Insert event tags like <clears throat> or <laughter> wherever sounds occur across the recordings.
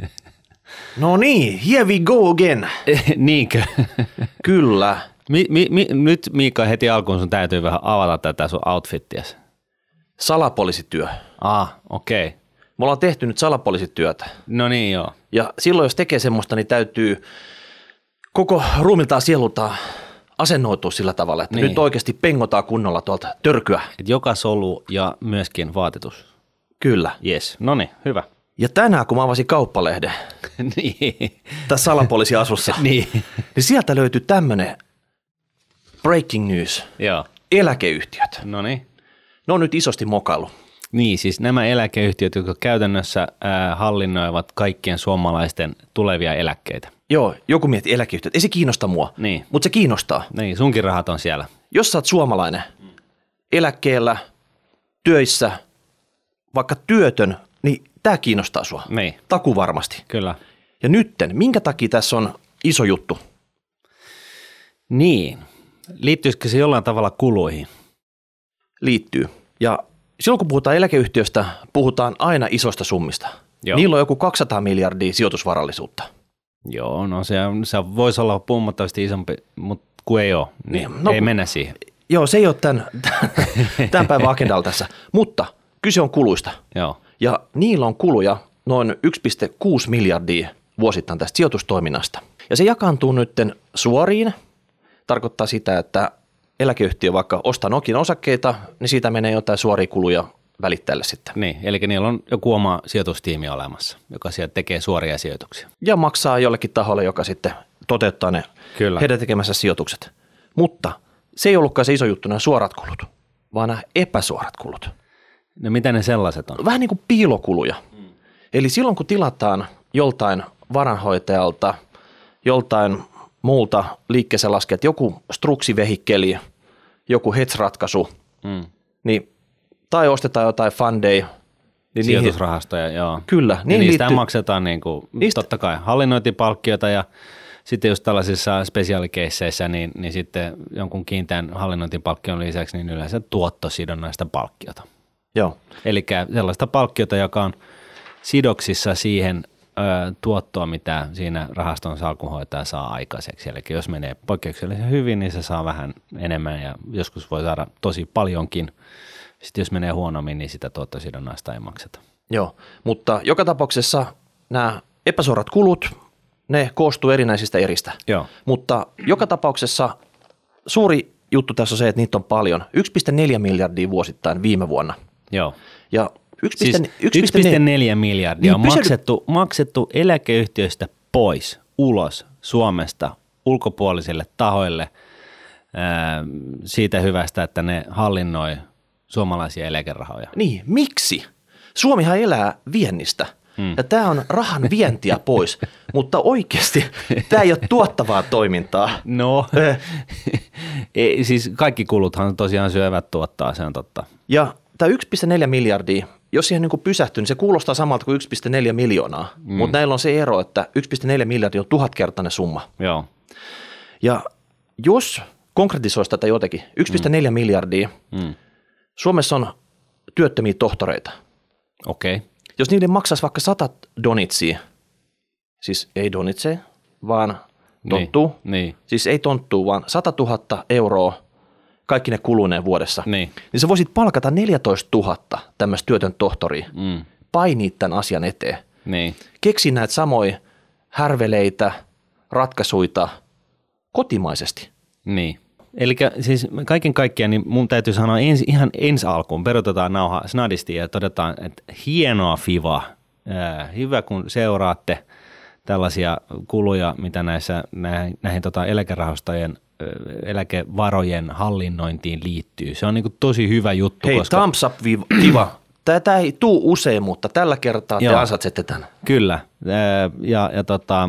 <laughs> No niin, here we go again. <laughs> Niinkö? <laughs> Kyllä. Mi, mi, mi, nyt Miika heti alkuun sun täytyy vähän avata tätä sun outfittiäsi. Salapoliisityö. Ah, okei. Okay. Me ollaan tehty nyt salapoliisityötä. No niin joo. Ja silloin, jos tekee semmoista, niin täytyy koko ruumiltaan sielultaan asennoitua sillä tavalla, että Niin. nyt oikeasti pengotaan kunnolla tuolta törkyä. Et joka solu ja myöskin vaatetus. Kyllä. Yes. No niin, hyvä. Ja tänään, kun mä avasin kauppalehden <laughs> niin. tässä salapoliisiasussa, <laughs> niin. niin sieltä löytyi tämmöinen breaking news. Joo. Eläkeyhtiöt. No niin. Ne on nyt isosti mokailu. Niin, siis nämä eläkeyhtiöt, jotka käytännössä äh, hallinnoivat kaikkien suomalaisten tulevia eläkkeitä. Joo, joku miettii eläkeyhtiöt. Ei se kiinnosta mua, Niin. mutta se kiinnostaa. Niin, sunkin rahat on siellä. Jos sä oot suomalainen, eläkkeellä, töissä, vaikka työtön, niin tämä kiinnostaa sua. Niin, Taku varmasti. kyllä. Ja nytten, minkä takia tässä on iso juttu? Niin. Liittyisikö se jollain tavalla kuluihin? Liittyy. Ja silloin kun puhutaan eläkeyhtiöstä, puhutaan aina isosta summista. Joo. Niillä on joku 200 miljardia sijoitusvarallisuutta. Joo, no se, se voisi olla huomattavasti isompi, mutta kun ei ole, niin Niin, no, ei mennä siihen. Joo, se ei ole tämän, tämän päivän agendalla tässä, mutta kyse on kuluista. Joo, Ja niillä on kuluja noin 1,6 miljardia vuosittain tästä sijoitustoiminnasta. Ja se jakaantuu nyt suoriin. Tarkoittaa sitä, että eläkeyhtiö vaikka ostaa Nokian osakkeita, niin siitä menee jotain suoria kuluja välittäjälle sitten. niin, eli niillä on joku oma sijoitustiimi olemassa, joka sieltä tekee suoria sijoituksia. Ja maksaa jollekin taholle, joka sitten toteuttaa ne Kyllä. heidän tekemässä sijoitukset. Mutta se ei ollutkaan se iso juttu, nämä suorat kulut, vaan nämä epäsuorat kulut. No mitä ne sellaiset on? vähän niin kuin piilokuluja. Eli silloin kun tilataan joltain varanhoitajalta, joltain muulta liikkeessä lasket joku struksivehikkeli, joku hedge-ratkaisu, Mm. niin, tai ostetaan jotain fundeja, niin niihin, Sijoitusrahastoja, joo. kyllä, Niin niin niistä liittyy, maksetaan niin kuin, Niistä- totta kai hallinnointipalkkiota ja sitten just tällaisissa spesiaalikeisseissä, niin, niin sitten jonkun kiinteän hallinnointipalkkion lisäksi niin yleensä tuottosidonnaista palkkiota. Joo, Eli sellaista palkkiota, joka on sidoksissa siihen ö, tuottoa, mitä siinä rahaston salkunhoitaja saa aikaiseksi. Eli jos menee poikkeuksellisen hyvin, niin se saa vähän enemmän ja joskus voi saada tosi paljonkin. Sitten jos menee huonommin, niin sitä tuottosidonnaista ei makseta. joo. Mutta joka tapauksessa nämä epäsuorat kulut, ne koostuu erinäisistä eristä. Joo. Mutta joka tapauksessa suuri juttu tässä on se, että niitä on paljon. 1,4 miljardia vuosittain viime vuonna. Joo. Ja 1,4 Siis 1,4 miljardia on Niin, pysähdy- maksettu, maksettu eläkeyhtiöistä pois, ulos Suomesta ulkopuolisille tahoille ää, siitä hyvästä, että ne hallinnoi suomalaisia eläkerahoja. Niin, miksi? Suomihan elää viennistä. Hmm. Ja tämä on rahan vientiä <laughs> pois, mutta oikeasti tämä ei ole tuottavaa toimintaa. No, <laughs> ei, siis kaikki kuluthan tosiaan syövät tuottaa, se on totta. Ja tämä 1,4 miljardia, jos siihen niin pysähtyy, niin se kuulostaa samalta kuin 1,4 miljoonaa. Hmm. Mutta näillä on se ero, että 1,4 miljardia on tuhatkertainen summa. Joo, Ja jos konkretisoisi tätä jotenkin, 1,4 miljardia, mm. Suomessa on työttömiä tohtoreita. okei. Okay. Jos niille maksaisi vaikka 100 donitsia, siis ei donitse, vaan tonttuu, Niin, niin, siis ei tonttuu, vaan 100 000 euroa kaikki ne kuluneen vuodessa, niin. niin sä voisit palkata 14 000 tämmöistä työtön tohtoria, Mm. painii tämän asian eteen. niin. Keksi näitä samoja härveleitä, ratkaisuita kotimaisesti. Niin. Eli siis kaiken kaikkiaan niin mun täytyy sanoa ensi, ihan ensi alkuun, perutetaan nauha snadisti ja todetaan, että hienoa Fiva, hyvä kun seuraatte tällaisia kuluja, mitä näissä, näihin, näihin tota eläkerahastojen eläkevarojen hallinnointiin liittyy. Se on niin tosi hyvä juttu, Hei, koska thumbs up, <clears throat> viva. kiva. Tätä ei tuu usein, mutta tällä kertaa te Joo. ansaitsette tämän. Kyllä, ja, ja tota,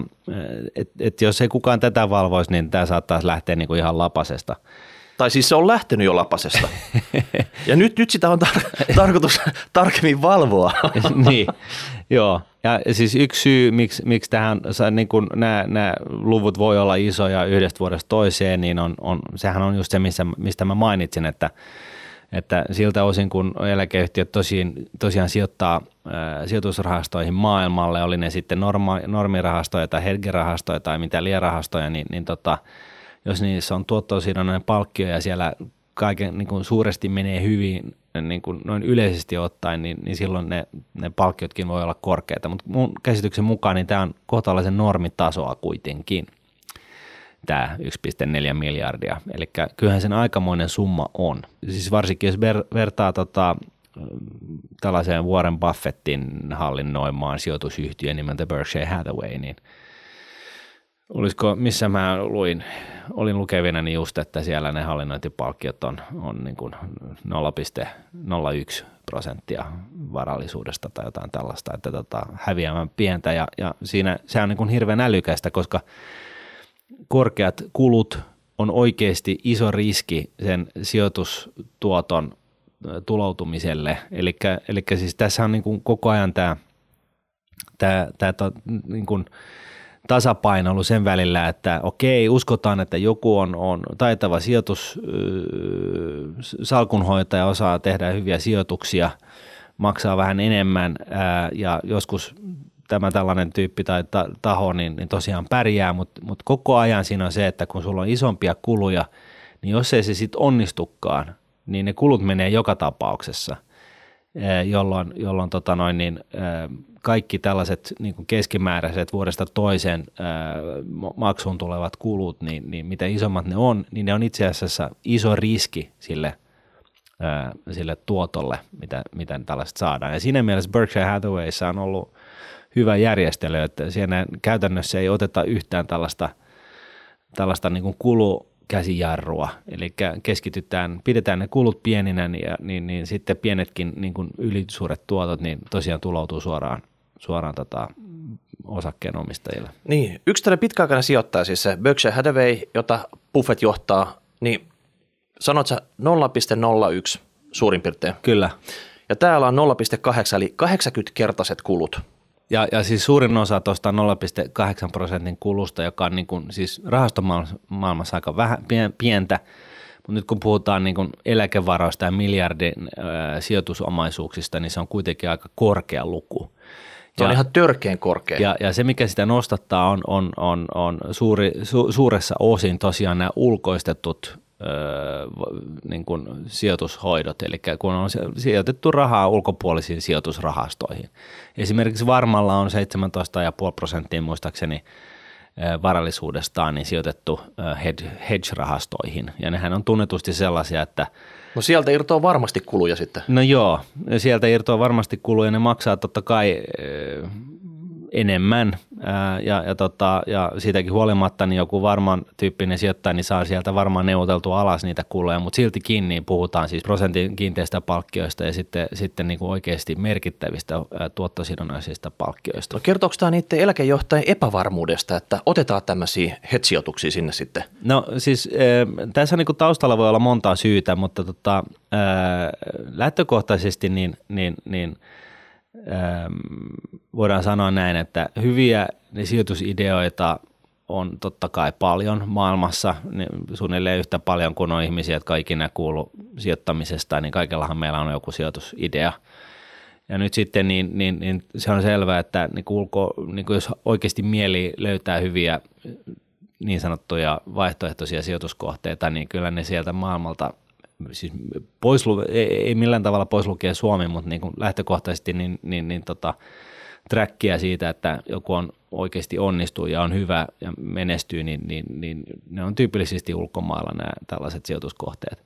et, et jos ei kukaan tätä valvoisi, niin tämä saattaisi lähteä niin kuin ihan lapasesta. Tai siis se on lähtenyt jo lapasesta. <laughs> ja nyt, nyt sitä on tar- <laughs> tarkoitus tarkemmin valvoa. <laughs> niin, joo. Ja siis yksi syy, miksi, miksi tähän, niin kun nämä, nämä luvut voi olla isoja yhdestä vuodesta toiseen, niin on, on, sehän on just se, missä, mistä mä mainitsin, että että siltä osin kun eläkeyhtiöt tosiaan, tosiaan sijoittaa ää, sijoitusrahastoihin maailmalle, oli ne sitten norma, normirahastoja tai hedge-rahastoja tai mitä lierahastoja, niin, niin tota, jos niissä on tuottosidonnainen palkkio ja siellä kaiken niin kuin suuresti menee hyvin niin kuin noin yleisesti ottaen, niin, niin silloin ne, ne palkkiotkin voi olla korkeita. Mutta mun käsityksen mukaan niin tämä on kohtalaisen normitasoa kuitenkin, tämä 1,4 miljardia. Eli kyllähän sen aikamoinen summa on. Siis varsinkin jos ver, vertaa tota, tällaiseen Warren Buffettin hallinnoimaan sijoitusyhtiön nimeltä Berkshire Hathaway, niin olisiko, missä mä luin, olin lukevina niin just, että siellä ne hallinnointipalkkiot on, on niin kuin 0,01 prosenttia varallisuudesta tai jotain tällaista, että tota, häviämään pientä ja, ja siinä se on niin kuin hirveän älykästä, koska korkeat kulut on oikeasti iso riski sen sijoitustuoton tuloutumiselle. Eli, eli siis tässä on niin kuin koko ajan tämä, tämä, tämä niin kuin tasapainoilu sen välillä, että okei, uskotaan, että joku on, on taitava sijoitus, salkunhoitaja osaa tehdä hyviä sijoituksia, maksaa vähän enemmän ja joskus tämä tällainen tyyppi tai taho niin, niin tosiaan pärjää, mutta, mutta koko ajan siinä on se, että kun sulla on isompia kuluja, niin jos ei se sitten onnistukaan, niin ne kulut menee joka tapauksessa, jolloin, jolloin tota noin, niin, kaikki tällaiset niin kuin keskimääräiset vuodesta toiseen maksuun tulevat kulut, niin, niin mitä isommat ne on, niin ne on itse asiassa iso riski sille, sille tuotolle, mitä, mitä tällaiset saadaan. Ja siinä mielessä Berkshire Hathawayssa on ollut hyvä järjestely, että siinä käytännössä ei oteta yhtään tällaista, tällaista niin kuin kulukäsijarrua, eli keskitytään, pidetään ne kulut pieninä, niin, niin, niin sitten pienetkin niin kuin ylisuuret tuotot, niin tosiaan tuloutuu suoraan, suoraan tota, osakkeenomistajille. Niin, yksi tällainen pitkäaikainen sijoittaja, siis se Berkshire Hathaway, jota Buffett johtaa, niin sanot sä 0,01 suurin piirtein. Kyllä. Ja täällä on 0,8 eli 80-kertaiset kulut. Ja, ja siis suurin osa tuosta 0,8 prosentin kulusta, joka on niin kuin, siis rahastomaailmassa aika vähän, pientä, mutta nyt kun puhutaan niin kuin eläkevaroista ja miljardin ää, sijoitusomaisuuksista, niin se on kuitenkin aika korkea luku. Se on ja, ihan törkeän korkea. Ja, ja se, mikä sitä nostattaa, on, on, on, on suuri, su, suuressa osin tosiaan nämä ulkoistetut niin kuin sijoitushoidot, eli kun on sijoitettu rahaa ulkopuolisiin sijoitusrahastoihin. Esimerkiksi Varmalla on 17,5 prosenttia muistaakseni varallisuudestaan niin sijoitettu hedge-rahastoihin, ja nehän on tunnetusti sellaisia, että No sieltä irtoaa varmasti kuluja sitten. No joo, sieltä irtoaa varmasti kuluja, ne maksaa totta kai enemmän ää, ja, ja, tota, ja siitäkin huolimatta niin joku varmaan tyyppinen sijoittaja niin saa sieltä varmaan neuvoteltu alas niitä kuluja, mutta siltikin niin puhutaan siis prosentin kiinteistä palkkioista ja sitten, sitten niin kuin oikeasti merkittävistä ää, tuottosidonnaisista palkkioista. No kertooko tämä niiden eläkejohtajien epävarmuudesta, että otetaan tämmöisiä hetsijoituksia sinne sitten? No siis ää, tässä niin kuin taustalla voi olla montaa syytä, mutta tota, ää, lähtökohtaisesti niin, niin, niin – voidaan sanoa näin, että hyviä sijoitusideoita on totta kai paljon maailmassa, suunnilleen yhtä paljon kuin on ihmisiä, jotka ikinä kuulu sijoittamisesta, niin kaikellahan meillä on joku sijoitusidea. Ja nyt sitten niin, niin, niin se on selvää, että niin ulko, niin jos oikeasti mieli löytää hyviä niin sanottuja vaihtoehtoisia sijoituskohteita, niin kyllä ne sieltä maailmalta siis pois, ei, ei millään tavalla pois lukea Suomi, mutta niin kuin lähtökohtaisesti niin, niin, niin tota, trackia siitä, että joku on oikeasti onnistuu ja on hyvä ja menestyy, niin, niin, niin ne on tyypillisesti ulkomailla nämä tällaiset sijoituskohteet.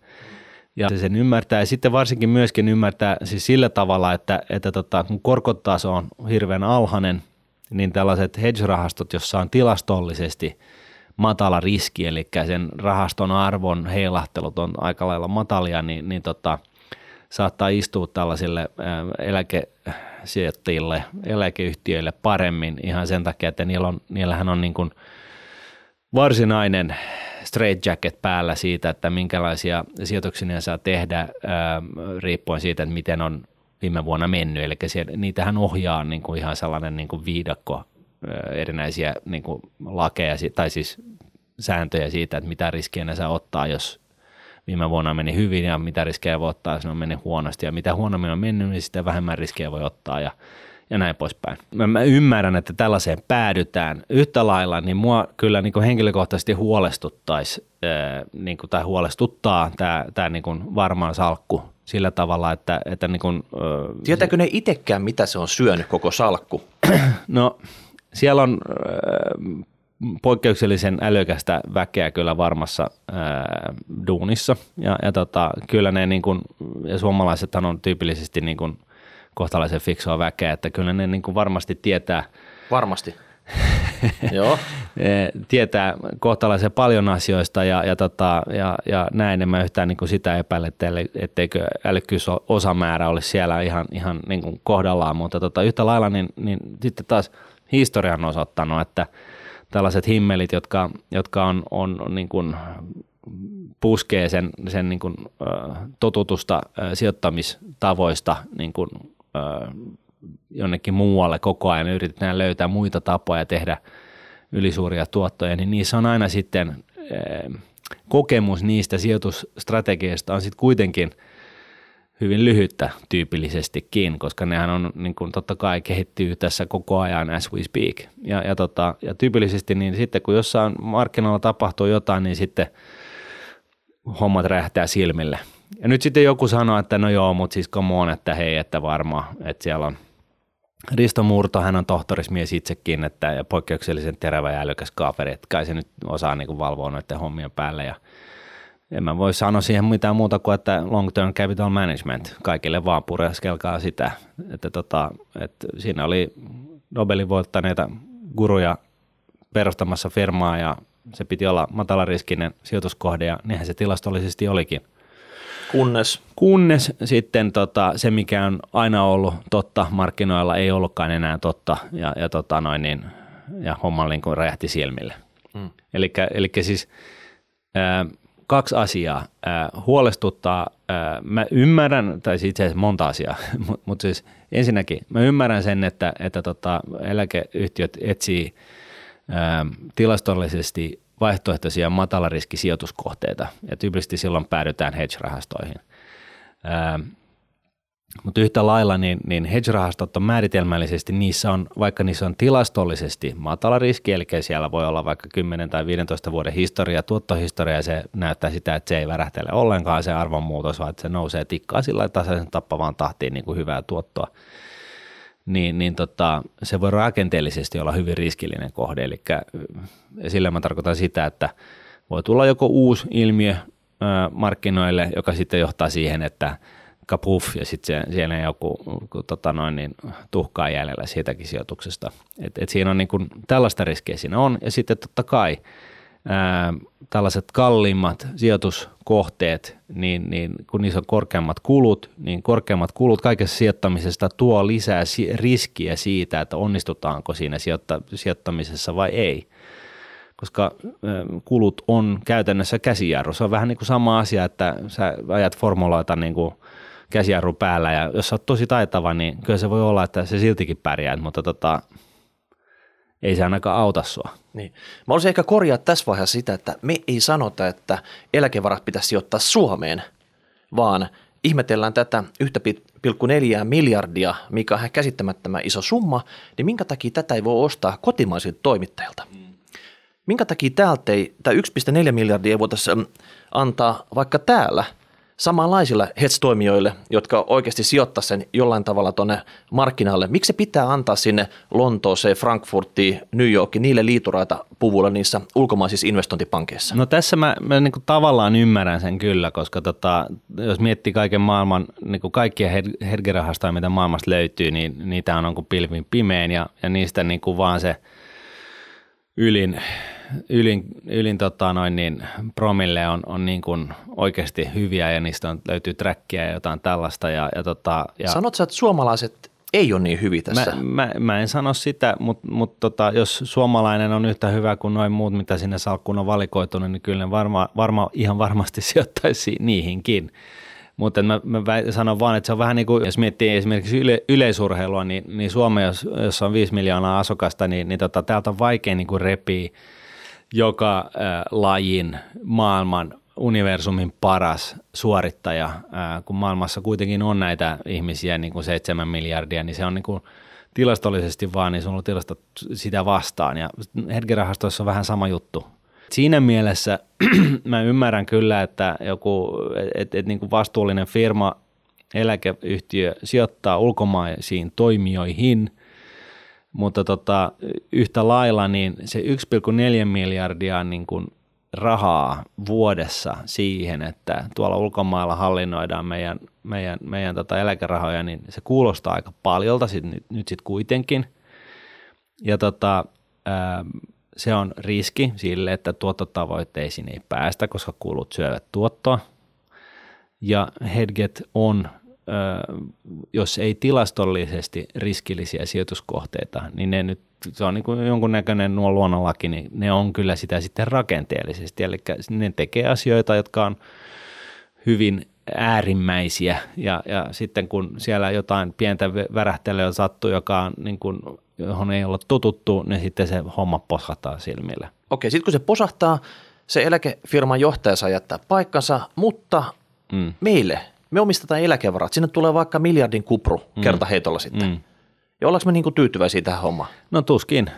Ja se sen ymmärtää ja sitten varsinkin myöskin ymmärtää siis sillä tavalla, että, että tota, kun korkotaso on hirveän alhainen, niin tällaiset hedge-rahastot, jossa on tilastollisesti – matala riski, eli sen rahaston arvon heilahtelut on aika lailla matalia, niin, niin tota, saattaa istua tällaisille eläkesijoittajille, eläkeyhtiöille paremmin ihan sen takia, että niillä on, niillähän on niin kuin varsinainen straight jacket päällä siitä, että minkälaisia sijoituksia saa tehdä riippuen siitä, että miten on viime vuonna mennyt. Eli siellä, niitähän ohjaa niin kuin ihan sellainen niin kuin viidakko erinäisiä niin kuin lakeja tai siis sääntöjä siitä, että mitä riskiä ne saa ottaa, jos viime vuonna meni hyvin ja mitä riskejä voi ottaa, jos on mennyt huonosti ja mitä huonommin on mennyt, niin sitä vähemmän riskejä voi ottaa ja, ja näin poispäin. Mä, mä ymmärrän, että tällaiseen päädytään yhtä lailla, niin mua kyllä niin kuin henkilökohtaisesti huolestuttaisi ää, niin kuin, tai huolestuttaa tämä, tämä niin kuin varmaan salkku sillä tavalla, että, että niin kuin, Tietääkö ne itsekään, mitä se on syönyt koko salkku? No siellä on äh, poikkeuksellisen älykästä väkeä kyllä varmassa äh, duunissa ja, ja tota, kyllä ne niin kuin, ja suomalaisethan on tyypillisesti niin kuin kohtalaisen fiksua väkeä, että kyllä ne niin kuin varmasti tietää Varmasti. <laughs> Joo. tietää kohtalaisen paljon asioista ja, ja, tota, ja, ja näin en mä yhtään niin kuin sitä epäile, että etteikö älykkyysosamäärä olisi siellä ihan, ihan niin kuin kohdallaan, mutta tota, yhtä lailla niin, niin sitten taas historia on osoittanut, että tällaiset himmelit, jotka, jotka on, on, niin kuin puskee sen, sen niin kuin, totutusta ö, sijoittamistavoista niin kuin, jonnekin muualle koko ajan, yritetään löytää muita tapoja tehdä ylisuuria tuottoja, niin niissä on aina sitten kokemus niistä sijoitusstrategioista on sitten kuitenkin hyvin lyhyttä tyypillisestikin, koska nehän on niin kuin, totta kai kehittyy tässä koko ajan as we speak. Ja, ja, tota, ja tyypillisesti niin sitten kun jossain markkinoilla tapahtuu jotain, niin sitten hommat räjähtää silmille. Ja nyt sitten joku sanoo, että no joo, mutta siis come on, että hei, että varmaan, että siellä on Risto Murto, hän on tohtorismies itsekin, että ja poikkeuksellisen terävä ja älykäs kaveri, että kai se nyt osaa niin kuin valvoa noiden hommien päälle ja en mä voi sanoa siihen mitään muuta kuin, että long term capital management, kaikille vaan pureskelkaa sitä, että, tota, että siinä oli Nobelin voittaneita guruja perustamassa firmaa ja se piti olla matalariskinen sijoituskohde ja niinhän se tilastollisesti olikin. Kunnes? Kunnes sitten tota, se, mikä on aina ollut totta markkinoilla, ei ollutkaan enää totta ja, ja, tota noin, niin, ja homma niin räjähti silmille. Hmm. Eli siis ää, kaksi asiaa. Ää, huolestuttaa, ää, mä ymmärrän, tai siis itse asiassa monta asiaa, <laughs> mutta mut siis ensinnäkin mä ymmärrän sen, että, että tota, eläkeyhtiöt etsii ää, tilastollisesti vaihtoehtoisia matalariskisijoituskohteita ja tyypillisesti silloin päädytään hedge-rahastoihin. Ää, mutta yhtä lailla niin, niin hedge-rahastot on määritelmällisesti, niissä on, vaikka niissä on tilastollisesti matala riski, eli siellä voi olla vaikka 10 tai 15 vuoden historia, tuottohistoria, ja se näyttää sitä, että se ei värähtele ollenkaan se arvonmuutos, vaan että se nousee tikkaa sillä tasaisen tappavaan tahtiin niin kuin hyvää tuottoa. Niin, niin tota, se voi rakenteellisesti olla hyvin riskillinen kohde, eli sillä mä tarkoitan sitä, että voi tulla joko uusi ilmiö markkinoille, joka sitten johtaa siihen, että kapuff ja sitten siellä on joku tota noin, niin, tuhkaa jäljellä siitäkin sijoituksesta. Et, et siinä on niin kuin, tällaista riskiä siinä on ja sitten totta kai ää, tällaiset kalliimmat sijoituskohteet, niin, niin kun niissä on korkeammat kulut, niin korkeammat kulut kaikessa sijoittamisesta tuo lisää riskiä siitä, että onnistutaanko siinä sijoitta, sijoittamisessa vai ei koska kulut on käytännössä käsijarru. Se on vähän niin kuin sama asia, että sä ajat formuloita niin kuin käsijarru päällä ja jos sä oot tosi taitava, niin kyllä se voi olla, että se siltikin pärjää, mutta tota, ei se ainakaan auta sua. Niin. Mä olisin ehkä korjaa tässä vaiheessa sitä, että me ei sanota, että eläkevarat pitäisi sijoittaa Suomeen, vaan ihmetellään tätä 1,4 miljardia, mikä on käsittämättömän iso summa, niin minkä takia tätä ei voi ostaa kotimaisilta toimittajilta? Mm. Minkä takia täältä ei, tämä 1,4 miljardia voitaisiin antaa vaikka täällä – samanlaisille hedge-toimijoille, jotka oikeasti sijoittaa sen jollain tavalla tuonne markkinalle. Miksi se pitää antaa sinne Lontooseen, Frankfurtiin, New Yorkiin, niille liituraita puvuilla niissä ulkomaisissa investointipankeissa? No tässä mä, mä niin kuin tavallaan ymmärrän sen kyllä, koska tota, jos miettii kaiken maailman, niin kuin kaikkia hergerahastoja, mitä maailmasta löytyy, niin niitä on, kuin pilvin pimeän ja, ja niistä niin kuin vaan se ylin ylin, ylin tota noin niin, promille on, on niin kuin oikeasti hyviä ja niistä on, löytyy trackia ja jotain tällaista. Ja, ja tota, ja Sanot sä, että suomalaiset ei ole niin hyviä tässä? Mä, mä, mä en sano sitä, mutta mut tota, jos suomalainen on yhtä hyvä kuin noin muut, mitä sinne salkkuun on valikoitunut, niin kyllä ne varma, varma, ihan varmasti <laughs> sijoittaisi niihinkin. Mutta mä, mä sanon vaan, että se on vähän niin kuin, jos miettii esimerkiksi yle, yleisurheilua, niin, niin Suomessa, jos, jos on 5 miljoonaa asukasta, niin, niin tota, täältä on vaikea niin kuin repii joka äh, lajin maailman universumin paras suorittaja, ää, kun maailmassa kuitenkin on näitä ihmisiä niin kuin 7 miljardia, niin se on niin kuin tilastollisesti vaan, niin se on tilastot sitä vastaan. Ja hedgerahastoissa on vähän sama juttu. Siinä mielessä <clears throat> mä ymmärrän kyllä, että joku et, et, niin kuin vastuullinen firma, eläkeyhtiö sijoittaa ulkomaisiin toimijoihin – mutta tota, yhtä lailla niin se 1,4 miljardia niin kuin rahaa vuodessa siihen, että tuolla ulkomailla hallinnoidaan meidän, meidän, meidän tota eläkerahoja, niin se kuulostaa aika paljolta sit, nyt, nyt sitten kuitenkin. Ja tota, ää, se on riski sille, että tuottotavoitteisiin ei päästä, koska kulut syövät tuottoa. Ja Hedget on jos ei tilastollisesti riskillisiä sijoituskohteita, niin ne nyt, se on niin jonkunnäköinen nuo luonnonlaki, niin ne on kyllä sitä sitten rakenteellisesti. Eli ne tekee asioita, jotka on hyvin äärimmäisiä ja, ja sitten kun siellä jotain pientä värähtelyä sattuu, joka on niin kuin, johon ei olla tututtu, niin sitten se homma posahtaa silmille. Okei, sitten kun se posahtaa, se eläkefirman johtaja saa jättää paikkansa, mutta mm. meille – me omistetaan eläkevarat, sinne tulee vaikka miljardin kupru mm. kerta heitolla sitten. Mm. Ja ollaanko me niin kuin tyytyväisiä tähän hommaan? No tuskin.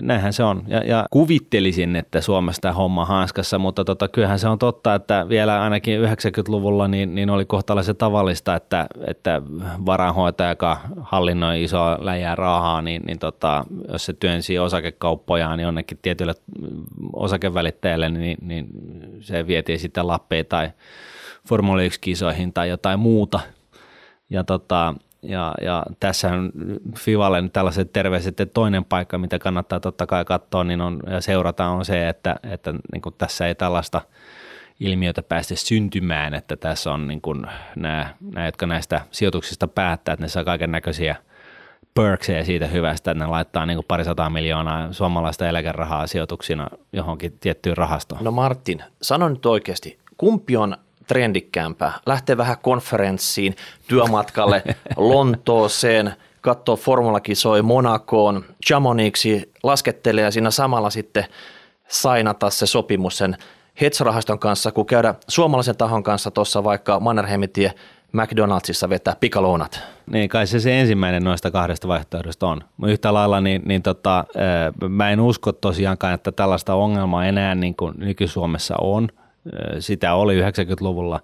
Näinhän se on. Ja, ja kuvittelisin, että Suomessa tämä homma hanskassa, mutta tota, kyllähän se on totta, että vielä ainakin 90-luvulla niin, niin oli kohtalaisen tavallista, että, että varainhoitaja, joka hallinnoi isoa läjää rahaa, niin, niin tota, jos se työnsi osakekauppojaan niin jonnekin tietylle osakevälittäjälle, niin, niin se vietiin sitten lappeja tai Formula 1-kisoihin tai jotain muuta. Ja, tota, ja, ja tässä on Fivalle tällaiset terveiset, että toinen paikka, mitä kannattaa totta kai katsoa niin on, ja seurata, on se, että, että niin kuin tässä ei tällaista ilmiötä päästä syntymään, että tässä on niin kuin nämä, nämä, jotka näistä sijoituksista päättää, että ne saa kaiken näköisiä perkseja siitä hyvästä, että ne laittaa niin kuin parisataa miljoonaa suomalaista eläkerahaa sijoituksina johonkin tiettyyn rahastoon. No Martin, sano nyt oikeasti, kumpi on trendikkäämpää. Lähtee vähän konferenssiin, työmatkalle <laughs> Lontooseen, katsoo formulakisoi Monakoon, Chamonixi, laskettelee ja siinä samalla sitten sainata se sopimus sen Hedge-rahaston kanssa, kun käydä suomalaisen tahon kanssa tuossa vaikka Mannerheimitie McDonaldsissa vetää pikaloonat. Niin, kai se se ensimmäinen noista kahdesta vaihtoehdosta on. Yhtä lailla niin, niin tota, mä en usko tosiaankaan, että tällaista ongelmaa enää niin kuin nyky-Suomessa on – sitä oli 90-luvulla.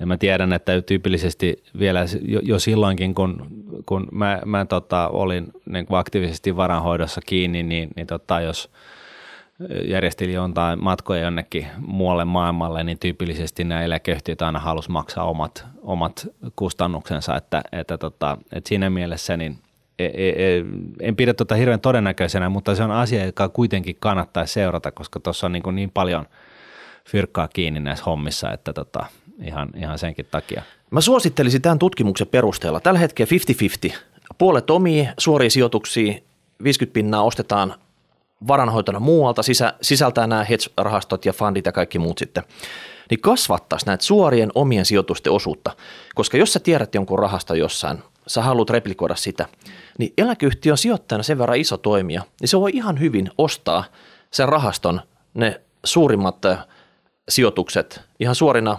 Ja mä tiedän, että tyypillisesti vielä jo, jo silloinkin, kun, kun mä, mä tota, olin niin kuin aktiivisesti varanhoidossa kiinni, niin, niin tota, jos järjesteli jotain matkoja jonnekin muualle maailmalle, niin tyypillisesti nämä eläkeyhtiöt aina halusi maksaa omat, omat kustannuksensa, että, että, tota, että siinä mielessä niin e, e, e, en pidä tuota hirveän todennäköisenä, mutta se on asia, joka kuitenkin kannattaa seurata, koska tuossa on niin, niin paljon – fyrkkaa kiinni näissä hommissa, että tota, ihan, ihan senkin takia. Mä suosittelisin tämän tutkimuksen perusteella. Tällä hetkellä 50-50. Puolet omia suoria sijoituksia, 50 pinnaa ostetaan varanhoitona muualta, sisä, sisältää nämä hedge-rahastot ja fundit ja kaikki muut sitten, niin kasvattaisi näitä suorien omien sijoitusten osuutta. Koska jos sä tiedät jonkun rahasta jossain, sä haluat replikoida sitä, niin eläkeyhtiö on sijoittajana sen verran iso toimija, niin se voi ihan hyvin ostaa sen rahaston ne suurimmat sijoitukset ihan suorina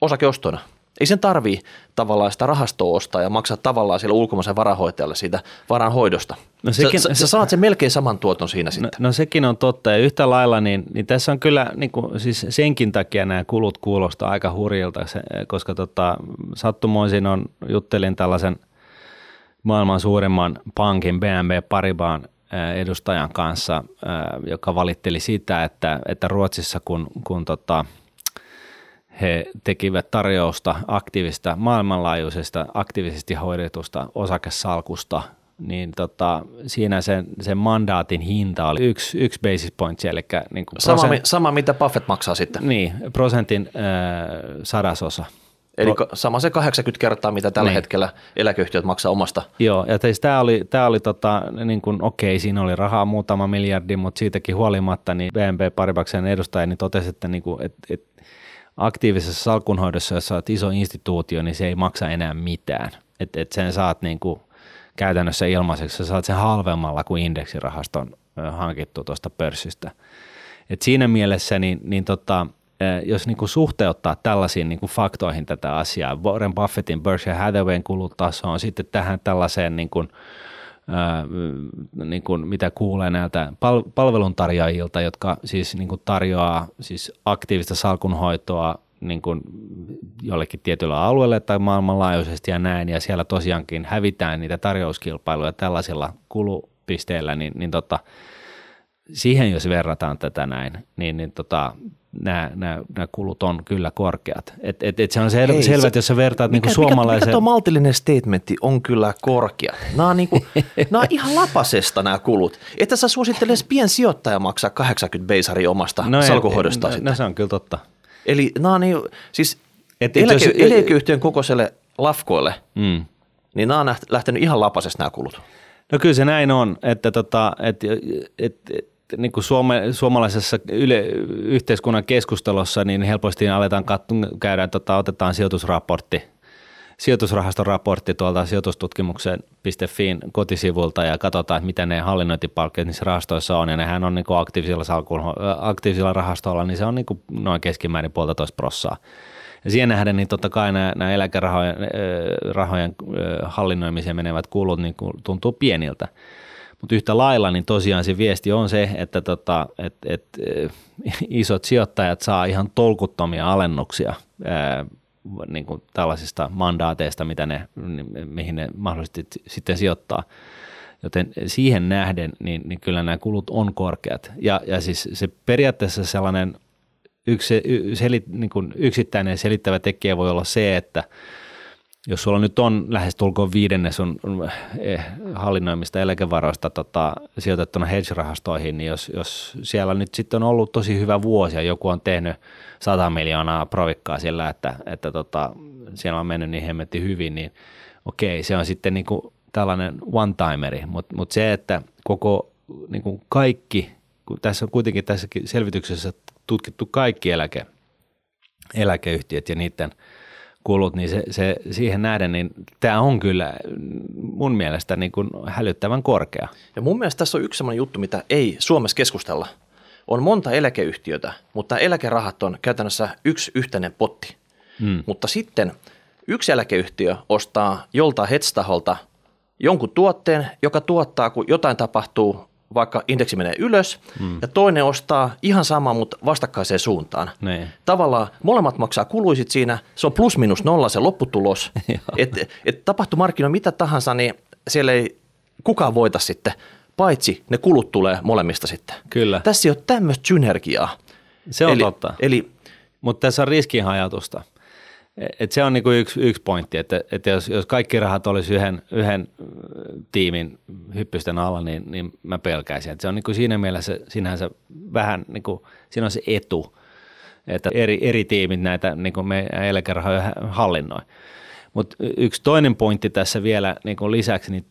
osakeostoina. Ei sen tarvii tavallaan sitä rahastoa ostaa ja maksaa tavallaan sille ulkomaisen varahoitajalle siitä varanhoidosta. No sekin, sä, sä saat sen melkein saman tuoton siinä no, sitten. No sekin on totta ja yhtä lailla, niin, niin tässä on kyllä niin kuin, siis senkin takia nämä kulut kuulostaa aika hurjilta, se, koska tota, sattumoisin on, juttelin tällaisen maailman suurimman pankin BNB Paribaan edustajan kanssa, joka valitteli sitä, että, että Ruotsissa kun, kun tota, he tekivät tarjousta aktiivista, maailmanlaajuisesta aktiivisesti hoidetusta osakesalkusta, niin tota, siinä sen, sen mandaatin hinta oli yksi, yksi basis point, eli niin kuin sama, prosent, sama, mitä Buffett maksaa sitten. Niin, prosentin äh, sadasosa. Eli Pro, sama se 80 kertaa, mitä tällä niin. hetkellä eläkeyhtiöt maksaa omasta. Joo, ja siis tämä oli, tämä oli tota, niin kuin, okei, siinä oli rahaa muutama miljardi, mutta siitäkin huolimatta, niin BNP Paribaksen edustaja niin totesi, että, niin kuin, että, että aktiivisessa salkunhoidossa, jos olet iso instituutio, niin se ei maksa enää mitään. Että et sen saat niin kuin, käytännössä ilmaiseksi, sä saat sen halvemmalla kuin indeksirahaston hankittu tuosta pörssistä. Et siinä mielessä niin, niin tota, jos niin kuin suhteuttaa tällaisiin niin kuin faktoihin tätä asiaa, Warren Buffettin Berkshire Hathawayn kulutasoon, sitten tähän tällaiseen niin kuin, ää, niin kuin mitä kuulee näiltä pal- palveluntarjoajilta, jotka siis niin kuin tarjoaa siis aktiivista salkunhoitoa niin kuin jollekin tietyllä alueelle tai maailmanlaajuisesti ja näin, ja siellä tosiaankin hävitään niitä tarjouskilpailuja tällaisilla kulupisteillä, niin, niin tota, siihen jos verrataan tätä näin, niin, niin tota, nämä, nämä, nämä kulut on kyllä korkeat. Et, et, et se on sel, Ei, selvä, se, että jos sä vertaat mikä, niin suomalaisen... Mikä, mikä tuo maltillinen statementti on kyllä korkea. Nämä on, <laughs> niin kuin, nämä on ihan lapasesta nämä kulut. Että sä suositteles piensijoittaja maksaa 80 beisari omasta no salkuhoidosta. No, no, se on kyllä totta. Eli nämä on niin, siis et, eläke, jos, eläkeyhtiön kokoiselle lafkoille, mm. niin nämä on lähtenyt ihan lapasesta nämä kulut. No kyllä se näin on, että tota, et, et, et, niin kuin suome, suomalaisessa yle, yhteiskunnan keskustelussa niin helposti aletaan katso, käydään, tota, otetaan sijoitusraportti, sijoitusrahaston raportti tuolta sijoitustutkimuksen.fiin kotisivulta ja katsotaan, mitä ne hallinnointipalkkeet niissä rahastoissa on. Ja nehän on niin kuin aktiivisilla, salkun, aktiivisilla rahastoilla, niin se on niin kuin noin keskimäärin puolitoista prossaa. Ja siihen nähden niin totta kai nämä, nämä eläkerahojen rahojen hallinnoimiseen menevät kulut niin tuntuu pieniltä. Mutta yhtä lailla niin tosiaan se viesti on se, että tota, et, et, <laughs> isot sijoittajat saa ihan tolkuttomia alennuksia ää, niin kuin tällaisista mandaateista, mitä ne, mihin ne mahdollisesti sitten sijoittaa. Joten siihen nähden, niin, niin kyllä nämä kulut on korkeat. Ja, ja siis se periaatteessa sellainen yksi, selit, niin kuin yksittäinen selittävä tekijä voi olla se, että – jos sulla nyt on lähestulkoon viidennes on eh, hallinnoimista eläkevaroista tota, sijoitettuna hedge-rahastoihin, niin jos, jos siellä nyt sitten on ollut tosi hyvä vuosi ja joku on tehnyt 100 miljoonaa provikkaa sillä, että, että tota, siellä on mennyt niin hemmetti hyvin, niin okei, se on sitten niin kuin tällainen one-timeri, mutta mut se, että koko niin kuin kaikki, kun tässä on kuitenkin tässä selvityksessä tutkittu kaikki eläke, eläkeyhtiöt ja niiden – kulut, niin se, se, siihen nähden, niin tämä on kyllä mun mielestä niin kuin hälyttävän korkea. Ja mun mielestä tässä on yksi sellainen juttu, mitä ei Suomessa keskustella. On monta eläkeyhtiötä, mutta eläkerahat on käytännössä yksi yhteinen potti. Hmm. Mutta sitten yksi eläkeyhtiö ostaa joltain hetstaholta jonkun tuotteen, joka tuottaa, kun jotain tapahtuu vaikka indeksi menee ylös mm. ja toinen ostaa ihan sama, mutta vastakkaiseen suuntaan. Niin. Tavallaan molemmat maksaa kuluisit siinä, se on plus minus nolla se lopputulos. <laughs> että et tapahtuu markkinoilla mitä tahansa, niin siellä ei kukaan voita sitten, paitsi ne kulut tulee molemmista sitten. Kyllä. Tässä ei ole tämmöistä synergiaa. Se on eli, totta. Eli, mutta tässä on riskinhajatusta. Et se on niinku yksi, yksi pointti, että, että jos, jos kaikki rahat olisi yhden, yhden tiimin hyppysten alla, niin, niin mä pelkäisin. Että se on niinku siinä mielessä sinänsä vähän, niinku, siinä on se etu, että eri, eri tiimit näitä niinku me eläkerahoja hallinnoi. Mutta yksi toinen pointti tässä vielä niin kuin lisäksi niin,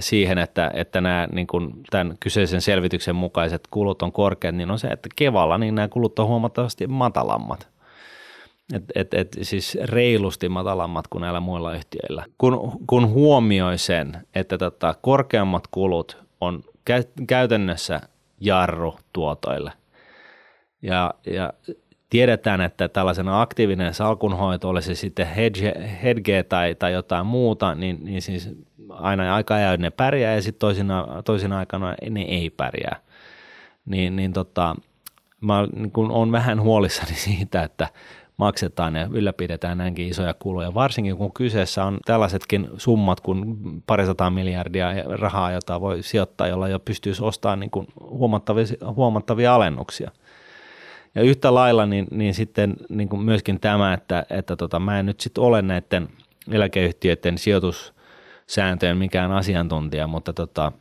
siihen, että, että nämä niin kuin tämän kyseisen selvityksen mukaiset kulut on korkeat, niin on se, että kevalla niin nämä kulut on huomattavasti matalammat. Et, et, et, siis reilusti matalammat kuin näillä muilla yhtiöillä. Kun, kun huomioi sen, että tota, korkeammat kulut on kä- käytännössä jarru tuotoille ja, ja tiedetään, että tällaisena aktiivinen salkunhoito, olisi se sitten hedge, hedge tai, tai jotain muuta, niin, niin siis aina aika ajoin ne pärjää ja sitten toisina, toisina aikana ne ei pärjää. Niin, niin tota, mä niin kun on vähän huolissani <laughs> siitä, että maksetaan ja ylläpidetään näinkin isoja kuluja, varsinkin kun kyseessä on tällaisetkin summat kuin parisataa miljardia rahaa, jota voi sijoittaa, jolla jo pystyisi ostamaan niin kuin huomattavia, huomattavia alennuksia. Ja yhtä lailla niin, niin sitten niin kuin myöskin tämä, että, että tota, mä en nyt sitten ole näiden eläkeyhtiöiden sijoitussääntöjen mikään asiantuntija, mutta tota,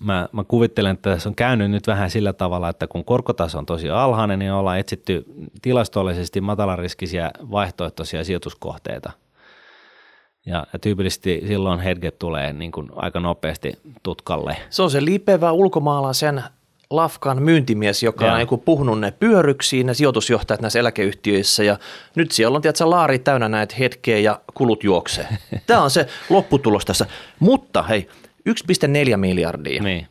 mä, mä kuvittelen, että tässä on käynyt nyt vähän sillä tavalla, että kun korkotaso on tosi alhainen, niin ollaan etsitty tilastollisesti matalariskisiä vaihtoehtoisia sijoituskohteita. Ja, ja tyypillisesti silloin hetket tulee niin kuin aika nopeasti tutkalle. Se on se liipevä ulkomaalaisen lafkan myyntimies, joka ja. on niin puhunut ne pyöryksiin, ne sijoitusjohtajat näissä eläkeyhtiöissä ja nyt siellä on tietysti laari täynnä näitä hetkeä ja kulut juoksee. <laughs> Tämä on se lopputulos tässä. Mutta hei, 1,4 miljardia. Niin.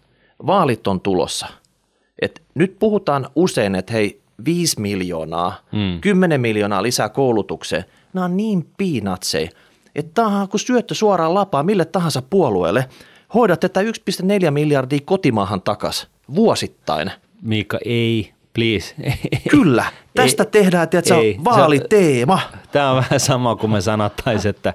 Vaalit on tulossa. Et nyt puhutaan usein, että hei, 5 miljoonaa, mm. 10 miljoonaa lisää koulutukseen, nämä on niin piinatsei, että tämä on kun syöttö suoraan lapaa mille tahansa puolueelle, hoidat tätä 1,4 miljardia kotimaahan takas vuosittain. Miikka, ei, please. <laughs> Kyllä, tästä ei, tehdään tiedätkö, ei, vaaliteema. Tämä on vähän sama kuin me sanottaisiin, että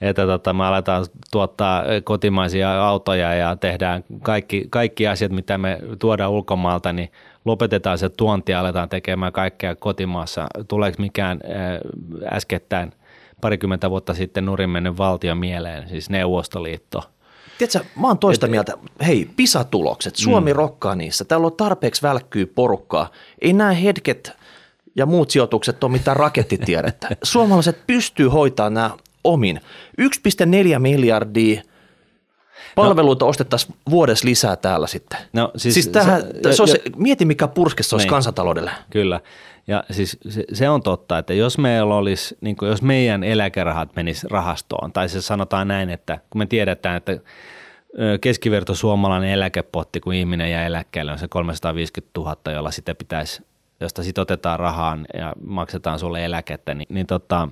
että tota, me aletaan tuottaa kotimaisia autoja ja tehdään kaikki, kaikki asiat, mitä me tuodaan ulkomaalta, niin lopetetaan se tuonti ja aletaan tekemään kaikkea kotimaassa. Tuleeko mikään äh, äskettäin parikymmentä vuotta sitten nurin mennyt valtio mieleen, siis Neuvostoliitto – Tiedätkö, mä oon toista Et, mieltä. Hei, PISA-tulokset, Suomi mm. rokkaa niissä. Täällä on tarpeeksi välkkyy porukkaa. Ei nämä hetket ja muut sijoitukset ole mitään rakettitiedettä. <laughs> Suomalaiset pystyy hoitamaan nämä omin. 1,4 miljardia palveluita no, ostettaisiin vuodessa lisää täällä sitten. No, siis, siis tämähän, se, se on se, mieti mikä purskessa olisi niin, kansantaloudelle. Kyllä. Ja siis se, se on totta, että jos meillä olisi, niin kuin jos meidän eläkerahat menis rahastoon, tai se sanotaan näin, että kun me tiedetään, että keskiverto suomalainen eläkepotti, kun ihminen jää eläkkeelle, on se 350 000, jolla sitä pitäisi, josta sitten otetaan rahaan ja maksetaan sulle eläkettä, niin, niin tota,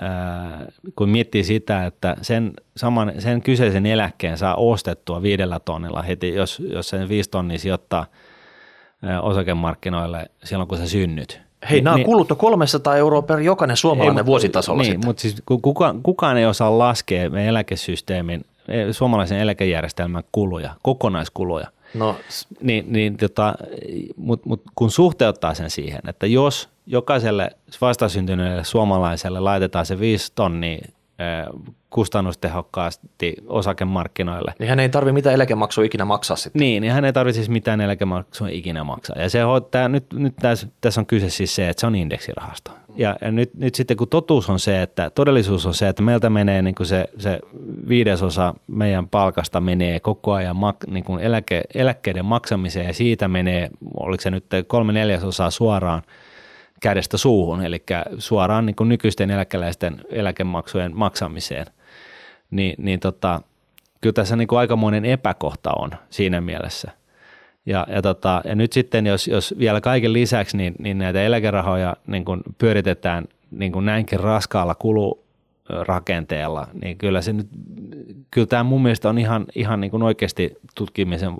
ää, kun miettii sitä, että sen, saman, sen kyseisen eläkkeen saa ostettua viidellä tonnilla heti, jos, jos sen viisi tonnia sijoittaa osakemarkkinoille silloin, kun sä synnyt, Hei, nämä niin, kulut on 300 euroa per jokainen suomalainen ei, vuositasolla niin, sitten. mutta siis kukaan, kukaan ei osaa laskea meidän eläkesysteemin, e, suomalaisen eläkejärjestelmän kuluja, kokonaiskuluja. No. Niin, niin tota, mutta mut kun suhteuttaa sen siihen, että jos jokaiselle vastasyntyneelle suomalaiselle laitetaan se 5 tonnia kustannustehokkaasti osakemarkkinoille. Niin hän ei tarvitse mitään eläkemaksua ikinä maksaa sitten. Niin, niin hän ei tarvitse siis mitään eläkemaksua ikinä maksaa. Ja se, tää, nyt, nyt tässä, tässä on kyse siis se, että se on indeksirahasto. Ja, ja nyt, nyt sitten kun totuus on se, että todellisuus on se, että meiltä menee niin kuin se, se viidesosa meidän palkasta menee koko ajan mak, niin kuin eläke, eläkkeiden maksamiseen ja siitä menee, oliko se nyt kolme neljäsosaa suoraan – kädestä suuhun, eli suoraan niin kuin nykyisten eläkeläisten eläkemaksujen maksamiseen, niin, niin tota, kyllä tässä niin kuin aikamoinen epäkohta on siinä mielessä. Ja, ja, tota, ja nyt sitten, jos, jos vielä kaiken lisäksi niin, niin näitä eläkerahoja niin kuin pyöritetään niin kuin näinkin raskaalla kulu, rakenteella, niin kyllä se nyt, kyllä tämä mun mielestä on ihan, ihan niin kuin oikeasti tutkimisen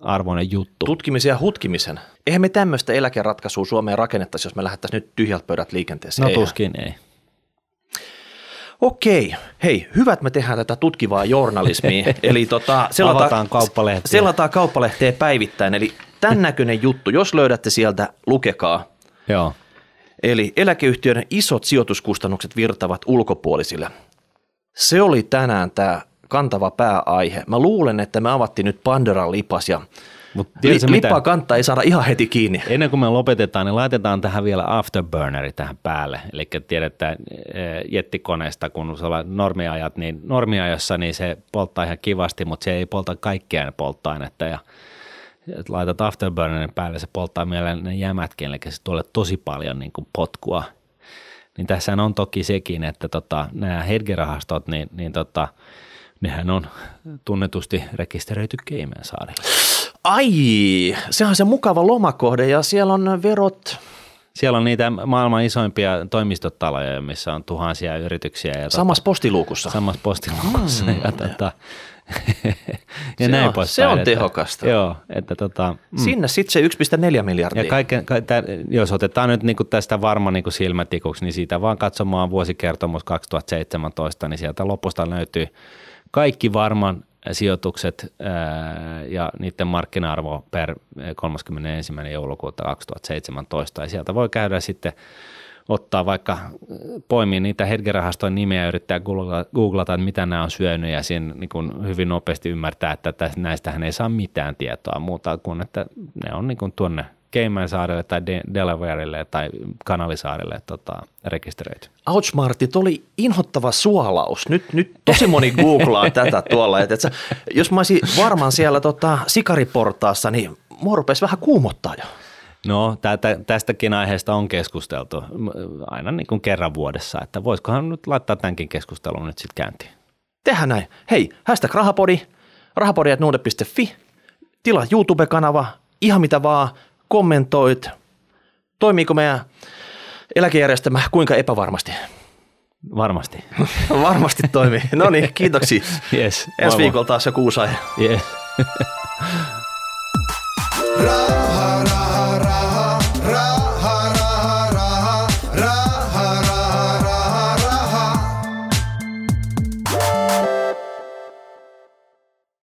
arvoinen juttu. Tutkimisen ja hutkimisen. Eihän me tämmöistä eläkeratkaisua Suomeen rakennettaisi, jos me lähdettäisiin nyt tyhjältä pöydät liikenteeseen. No Eihän. tuskin ei. Okei, hei, hyvä, että me tehdään tätä tutkivaa journalismia. <laughs> eli tota, selataan, kauppalehtiä. selataan kauppalehteä päivittäin. Eli tämän näköinen juttu, jos löydätte sieltä, lukekaa. Joo. Eli eläkeyhtiöiden isot sijoituskustannukset virtavat ulkopuolisille. Se oli tänään tämä kantava pääaihe. Mä luulen, että me avattiin nyt Pandoran lipas ja Mut li- lippaa kantaa ei saada ihan heti kiinni. Ennen kuin me lopetetaan, niin laitetaan tähän vielä afterburneri tähän päälle. Eli tiedetään eh, jettikoneesta, kun se on normiajat, niin normiajassa niin se polttaa ihan kivasti, mutta se ei polta kaikkea polttoainetta ja – että laitat afterburnerin päälle, se polttaa meillä ne jämätkin, eli se tulee tosi paljon niin kuin potkua. Niin tässä on toki sekin, että tota, nämä hedgerahastot, niin, niin tota, nehän on tunnetusti rekisteröity Caymansaarilla. Ai, se on se mukava lomakohde ja siellä on verot siellä on niitä maailman isoimpia toimistotaloja, missä on tuhansia yrityksiä. Ja samassa tota, postiluukussa. Samassa postiluukussa. Mm. Ja, tota, <laughs> ja se näin on, Se on että, tehokasta. Joo, että tota, mm. Sinne sitten se 1,4 miljardia. Ja kaiken, ka, jos otetaan nyt niinku tästä varma niinku silmätikuksi, niin siitä vaan katsomaan vuosikertomus 2017, niin sieltä lopusta löytyy kaikki varman sijoitukset ää, ja niiden markkina-arvo per 31. joulukuuta 2017. Ja sieltä voi käydä sitten ottaa vaikka poimia niitä hedgerahastojen nimeä ja yrittää googlata, että mitä nämä on syönyt ja siinä niin kuin hyvin nopeasti ymmärtää, että näistähän ei saa mitään tietoa muuta kuin, että ne on niin kuin tuonne Cayman-saarelle tai Delawarelle tai Kanalisaarelle tota, rekisteröity. Ouchmartit oli inhottava suolaus. Nyt, nyt tosi moni googlaa <laughs> tätä tuolla. Et, et sä, jos mä olisin varmaan siellä tota, sikariportaassa, niin mua vähän kuumottaa jo. No, tätä, tästäkin aiheesta on keskusteltu aina niin kuin kerran vuodessa, että voisikohan nyt laittaa tämänkin keskustelun nyt sitten käyntiin. Tehdään näin. Hei, hashtag rahapodi, rahapodi.nuude.fi, tilaa YouTube-kanava, ihan mitä vaan, kommentoit, toimiiko meidän eläkejärjestelmä kuinka epävarmasti? Varmasti. <laughs> Varmasti toimii. No niin, kiitoksia. <laughs> Yes. Ensi viikolla taas joku uusi aihe. Yes. <laughs>